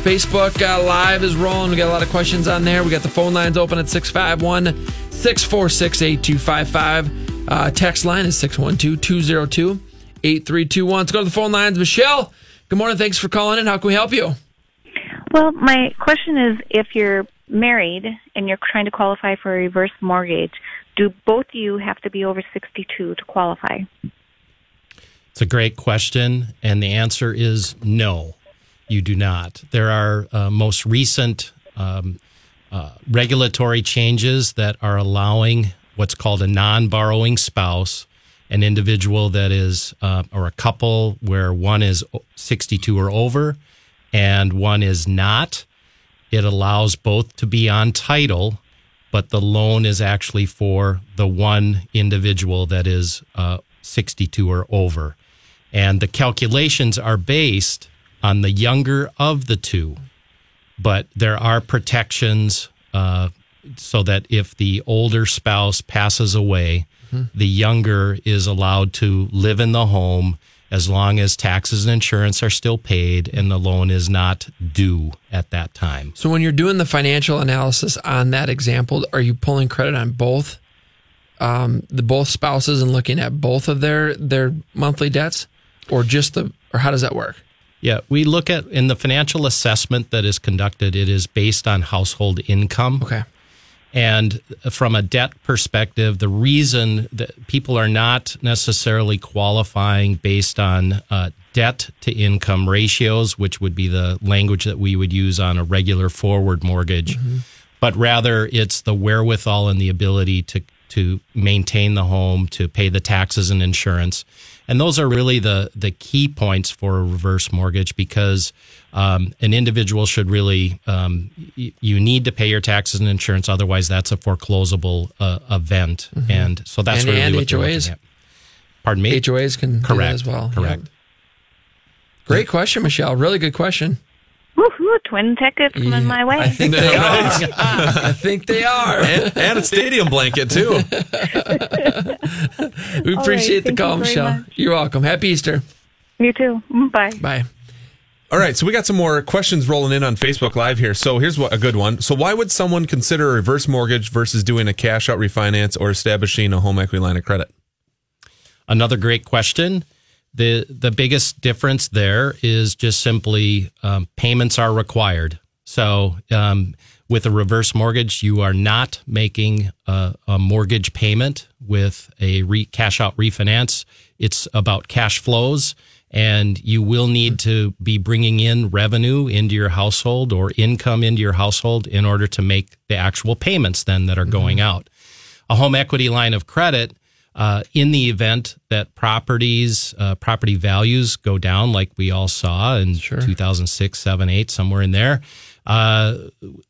Facebook uh, Live is rolling. We got a lot of questions on there. We got the phone lines open at 651 646 8255. Uh, Text line is 612 202 8321. Let's go to the phone lines. Michelle, good morning. Thanks for calling in. How can we help you? Well, my question is if you're married and you're trying to qualify for a reverse mortgage, do both of you have to be over 62 to qualify? It's a great question, and the answer is no, you do not. There are uh, most recent um, uh, regulatory changes that are allowing what's called a non borrowing spouse, an individual that is, uh, or a couple where one is 62 or over and one is not. It allows both to be on title, but the loan is actually for the one individual that is uh, 62 or over. And the calculations are based on the younger of the two, but there are protections uh, so that if the older spouse passes away, the younger is allowed to live in the home as long as taxes and insurance are still paid and the loan is not due at that time. So, when you're doing the financial analysis on that example, are you pulling credit on both um, the both spouses and looking at both of their their monthly debts, or just the, or how does that work? Yeah, we look at in the financial assessment that is conducted, it is based on household income. Okay. And from a debt perspective, the reason that people are not necessarily qualifying based on uh, debt to income ratios, which would be the language that we would use on a regular forward mortgage, but rather it's the wherewithal and the ability to to maintain the home, to pay the taxes and insurance. And those are really the the key points for a reverse mortgage because um, an individual should really um, y- you need to pay your taxes and insurance, otherwise that's a foreclosable uh, event. Mhm. And so that's And- really and what HOAs. at. Pardon me. HOAs can correct as well. Correct. Yep. Great question, Michelle. Really good question. Woohoo! Twin tickets coming my way. I think they are. I think they are. and, and a stadium blanket too. we All appreciate right, the thank call, you Michelle. much. You're welcome. Happy Easter. You too. Mm, Bye. Bye. All right, so we got some more questions rolling in on Facebook Live here. So here's what, a good one. So why would someone consider a reverse mortgage versus doing a cash out refinance or establishing a home equity line of credit? Another great question. The the biggest difference there is just simply um, payments are required. So um, with a reverse mortgage, you are not making a, a mortgage payment. With a re, cash out refinance, it's about cash flows, and you will need to be bringing in revenue into your household or income into your household in order to make the actual payments then that are going out. A home equity line of credit uh, in the event that properties, uh, property values go down, like we all saw in 2006, 7, 8, somewhere in there, uh,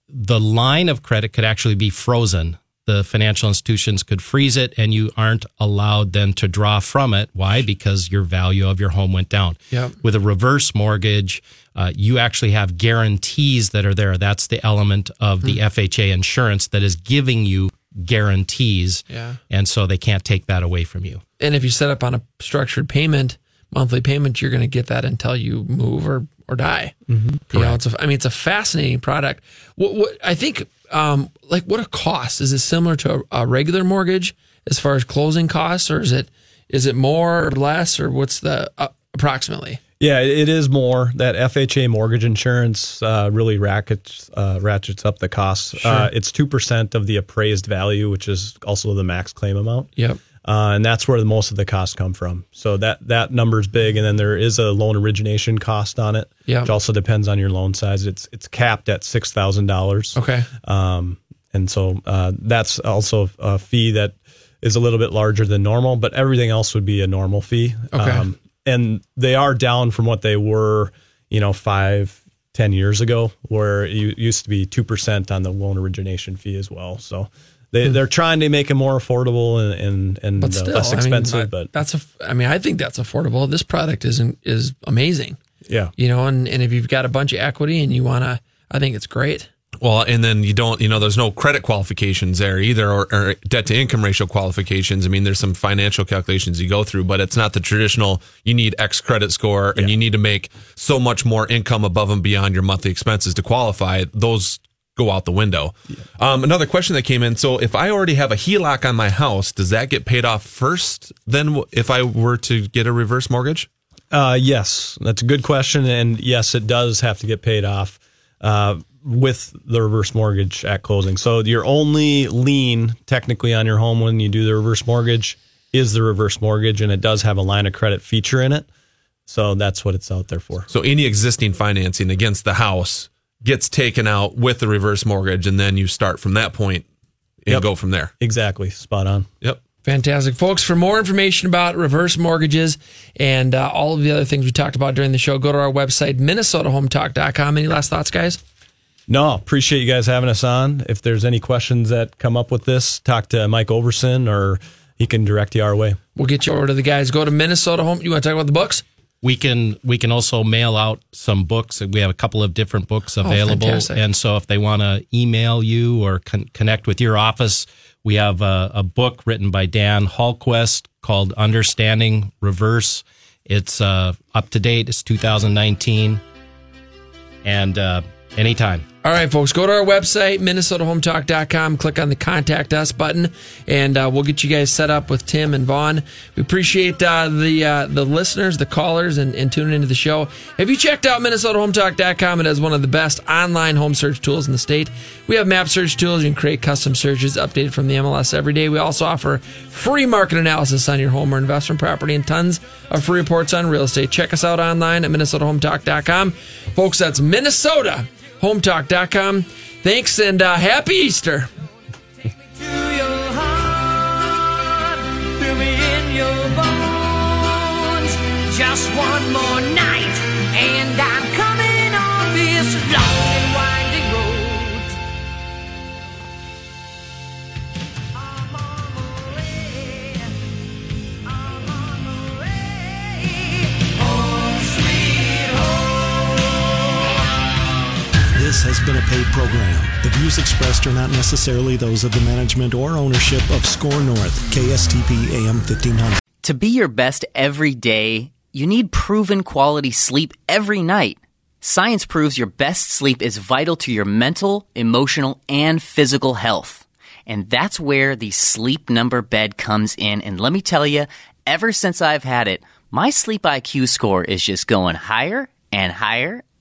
the line of credit could actually be frozen. The financial institutions could freeze it, and you aren't allowed then to draw from it. Why? Because your value of your home went down. Yep. With a reverse mortgage, uh, you actually have guarantees that are there. That's the element of the FHA insurance that is giving you guarantees. Yeah. And so they can't take that away from you. And if you set up on a structured payment, monthly payment, you're going to get that until you move or or die. Mm-hmm. You know, it's a, I mean, it's a fascinating product. What, what I think, um, like, what a cost is it similar to a, a regular mortgage as far as closing costs, or is it is it more or less, or what's the uh, approximately? Yeah, it is more that FHA mortgage insurance uh, really rackets uh, ratchets up the costs. Sure. Uh, it's two percent of the appraised value, which is also the max claim amount. Yep. Uh, and that's where the most of the costs come from. So that that number is big, and then there is a loan origination cost on it, Yeah. which also depends on your loan size. It's it's capped at six thousand dollars. Okay. Um, and so uh, that's also a fee that is a little bit larger than normal, but everything else would be a normal fee. Okay. Um, and they are down from what they were, you know, five, ten years ago, where it used to be two percent on the loan origination fee as well. So they, Hmm. they're trying to make it more affordable and and, and But uh, still, less I mean, expensive. I- but that's a. I mean, I think that's affordable. This product isn't is amazing. Yeah. You know, and, and if you've got a bunch of equity and you want to, I think it's great. Well, and then you don't, you know, there's no credit qualifications there either, or, or debt to income ratio qualifications. I mean, there's some financial calculations you go through, but it's not the traditional. You need X credit score, and you need to make so much more income above and beyond your monthly expenses to qualify. Those go out the window. Um, another question that came in: So, if I already have a HELOC on my house, does that get paid off first? Then, if I were to get a reverse mortgage? Uh, yes, that's a good question, and yes, it does have to get paid off uh, with the reverse mortgage at closing. So your only lien, technically, on your home when you do the reverse mortgage is the reverse mortgage, and it does have a line of credit feature in it. So that's what it's out there for. So any existing financing against the house gets taken out with the reverse mortgage, and then you start from that point and Yep. go from there. Exactly, spot on. Yep. Fantastic. Folks, for more information about reverse mortgages and uh, all of the other things we talked about during the show, go to our website, minnesotahometalk.com. Any last thoughts, guys? No, appreciate you guys having us on. If there's any questions that come up with this, talk to Mike Overson, or he can direct you our way. We'll get you over to the guys. Go to Minnesota Home. You want to talk about the books? We can we can also mail out some books. We have a couple of different books Oh, available, fantastic. and so if they want to email you or con- connect with your office, we have a, a book written by Dan Hultquist called "Understanding Reverse." It's uh, up to date. It's 2019, and uh, anytime. All right, folks, go to our website, minnesotahometalk.com, click on the contact us button, and uh, we'll get you guys set up with Tim and Vaughn. We appreciate uh, the uh, the listeners, the callers, and, and tuning into the show. Have you checked out minnesotahometalk.com? It has one of the best online home search tools in the state. We have map search tools. You can create custom searches updated from the MLS every day. We also offer free market analysis on your home or investment property and tons of free reports on real estate. Check us out online at minnesotahometalk.com. Folks, that's Minnesota hometalk.com. Thanks and uh, happy Easter. Just one more night, and I'm This has been a paid program. The views expressed are not necessarily those of the management or ownership of SKOR North, KSTP AM 1500. To be your best every day, you need proven quality sleep every night. Science proves your best sleep is vital to your mental, emotional, and physical health. And that's where the sleep number bed comes in. And let me tell you, ever since I've had it, my sleep IQ score is just going higher and higher.